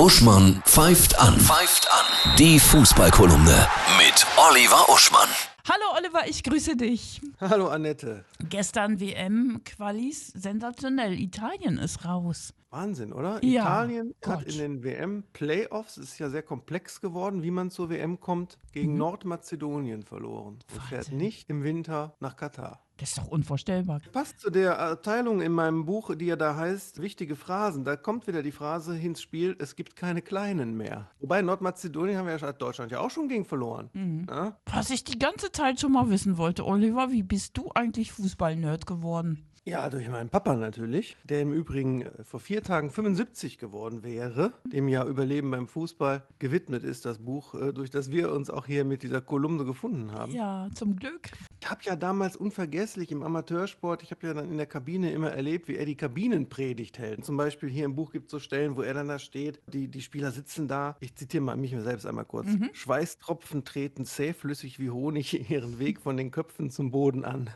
Uschmann pfeift an. Pfeift an. Die Fußballkolumne mit Oliver Uschmann. Hallo Oliver, ich grüße dich. Hallo Annette. Gestern WM-Qualis, sensationell. Italien ist raus. Wahnsinn, oder? Ja, Italien hat Gott. in den WM-Playoffs, es ist ja sehr komplex geworden, wie man zur WM kommt, gegen Nordmazedonien verloren. Und fährt Mhm. Nicht im Winter nach Katar. Das ist doch unvorstellbar. Passt zu der Abteilung in meinem Buch, die ja da heißt, wichtige Phrasen. Da kommt wieder die Phrase ins Spiel, es gibt keine Kleinen mehr. Wobei Nordmazedonien haben wir ja Deutschland ja auch schon gegen verloren. Mhm. Ja? Was ich die ganze Zeit schon mal wissen wollte, Oliver, wie bist du eigentlich Fußball-Nerd geworden? Ja, durch meinen Papa natürlich, der im Übrigen äh, vor vier Tagen 75 geworden wäre, dem ja Überleben beim Fußball gewidmet ist, das Buch, äh, durch das wir uns auch hier mit dieser Kolumne gefunden haben. Ja, zum Glück. Ich habe ja damals unvergesslich im Amateursport, ich habe ja dann in der Kabine immer erlebt, wie er die Kabinenpredigt hält. Zum Beispiel hier im Buch gibt es so Stellen, wo er dann da steht, die, die Spieler sitzen da, ich zitiere mal mich selbst einmal kurz, Schweißtropfen treten zähflüssig wie Honig ihren Weg von den Köpfen zum Boden an.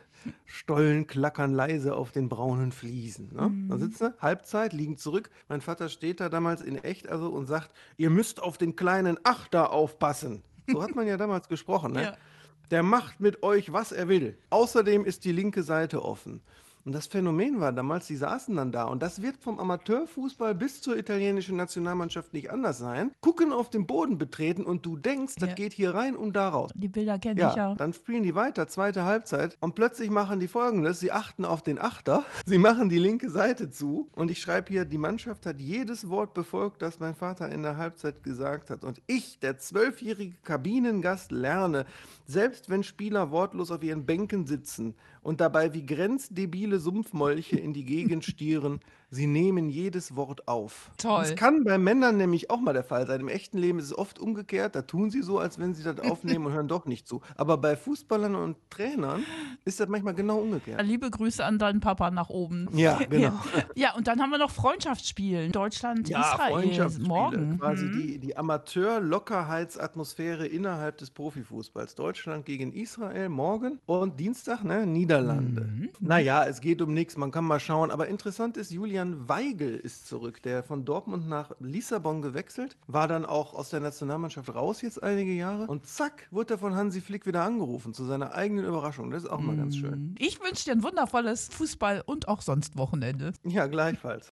Stollen klackern leise auf den braunen Fliesen. Ne? Dann sitzen sie, Halbzeit, liegen zurück. Mein Vater steht da damals in echt also und sagt, ihr müsst auf den kleinen Achter aufpassen. So hat man ja damals gesprochen. Ne? Ja. Der macht mit euch, was er will. Außerdem ist die linke Seite offen. Und das Phänomen war damals, die saßen dann da. Und das wird vom Amateurfußball bis zur italienischen Nationalmannschaft nicht anders sein. Gucken auf den Boden betreten und du denkst, das Ja. geht hier rein und da raus. Die Bilder kenne ich Ja, ja. dann spielen die weiter, zweite Halbzeit. Und plötzlich machen die folgendes: Sie achten auf den Achter, sie machen die linke Seite zu. Und ich schreibe hier: Die Mannschaft hat jedes Wort befolgt, das mein Vater in der Halbzeit gesagt hat. Und ich, der zwölfjährige Kabinengast, lerne, selbst wenn Spieler wortlos auf ihren Bänken sitzen und dabei wie grenzdebile Sumpfmolche in die Gegend stieren, sie nehmen jedes Wort auf. Toll. Das kann bei Männern nämlich auch mal der Fall sein. Im echten Leben ist es oft umgekehrt. Da tun sie so, als wenn sie das aufnehmen und hören doch nicht zu. Aber bei Fußballern und Trainern ist das manchmal genau umgekehrt. Liebe Grüße an deinen Papa nach oben. Ja, genau. Ja, und dann haben wir noch Freundschaftsspielen. Deutschland, Israel Freundschaftsspiele, morgen. Quasi Mhm. die, die Amateur-Lockerheitsatmosphäre innerhalb des Profifußballs. Deutschland gegen Israel morgen und Dienstag, ne? Niederlande. Mhm. Naja, es geht um nichts, man kann mal schauen. Aber interessant ist, Julian Weigel ist zurück, der von Dortmund nach Lissabon gewechselt, war dann auch aus der Nationalmannschaft raus jetzt einige Jahre und zack, wurde er von Hansi Flick wieder angerufen, zu seiner eigenen Überraschung. Das ist auch mal ganz schön. Ich wünsche dir ein wundervolles Fußball- und auch sonst Wochenende. Ja, gleichfalls.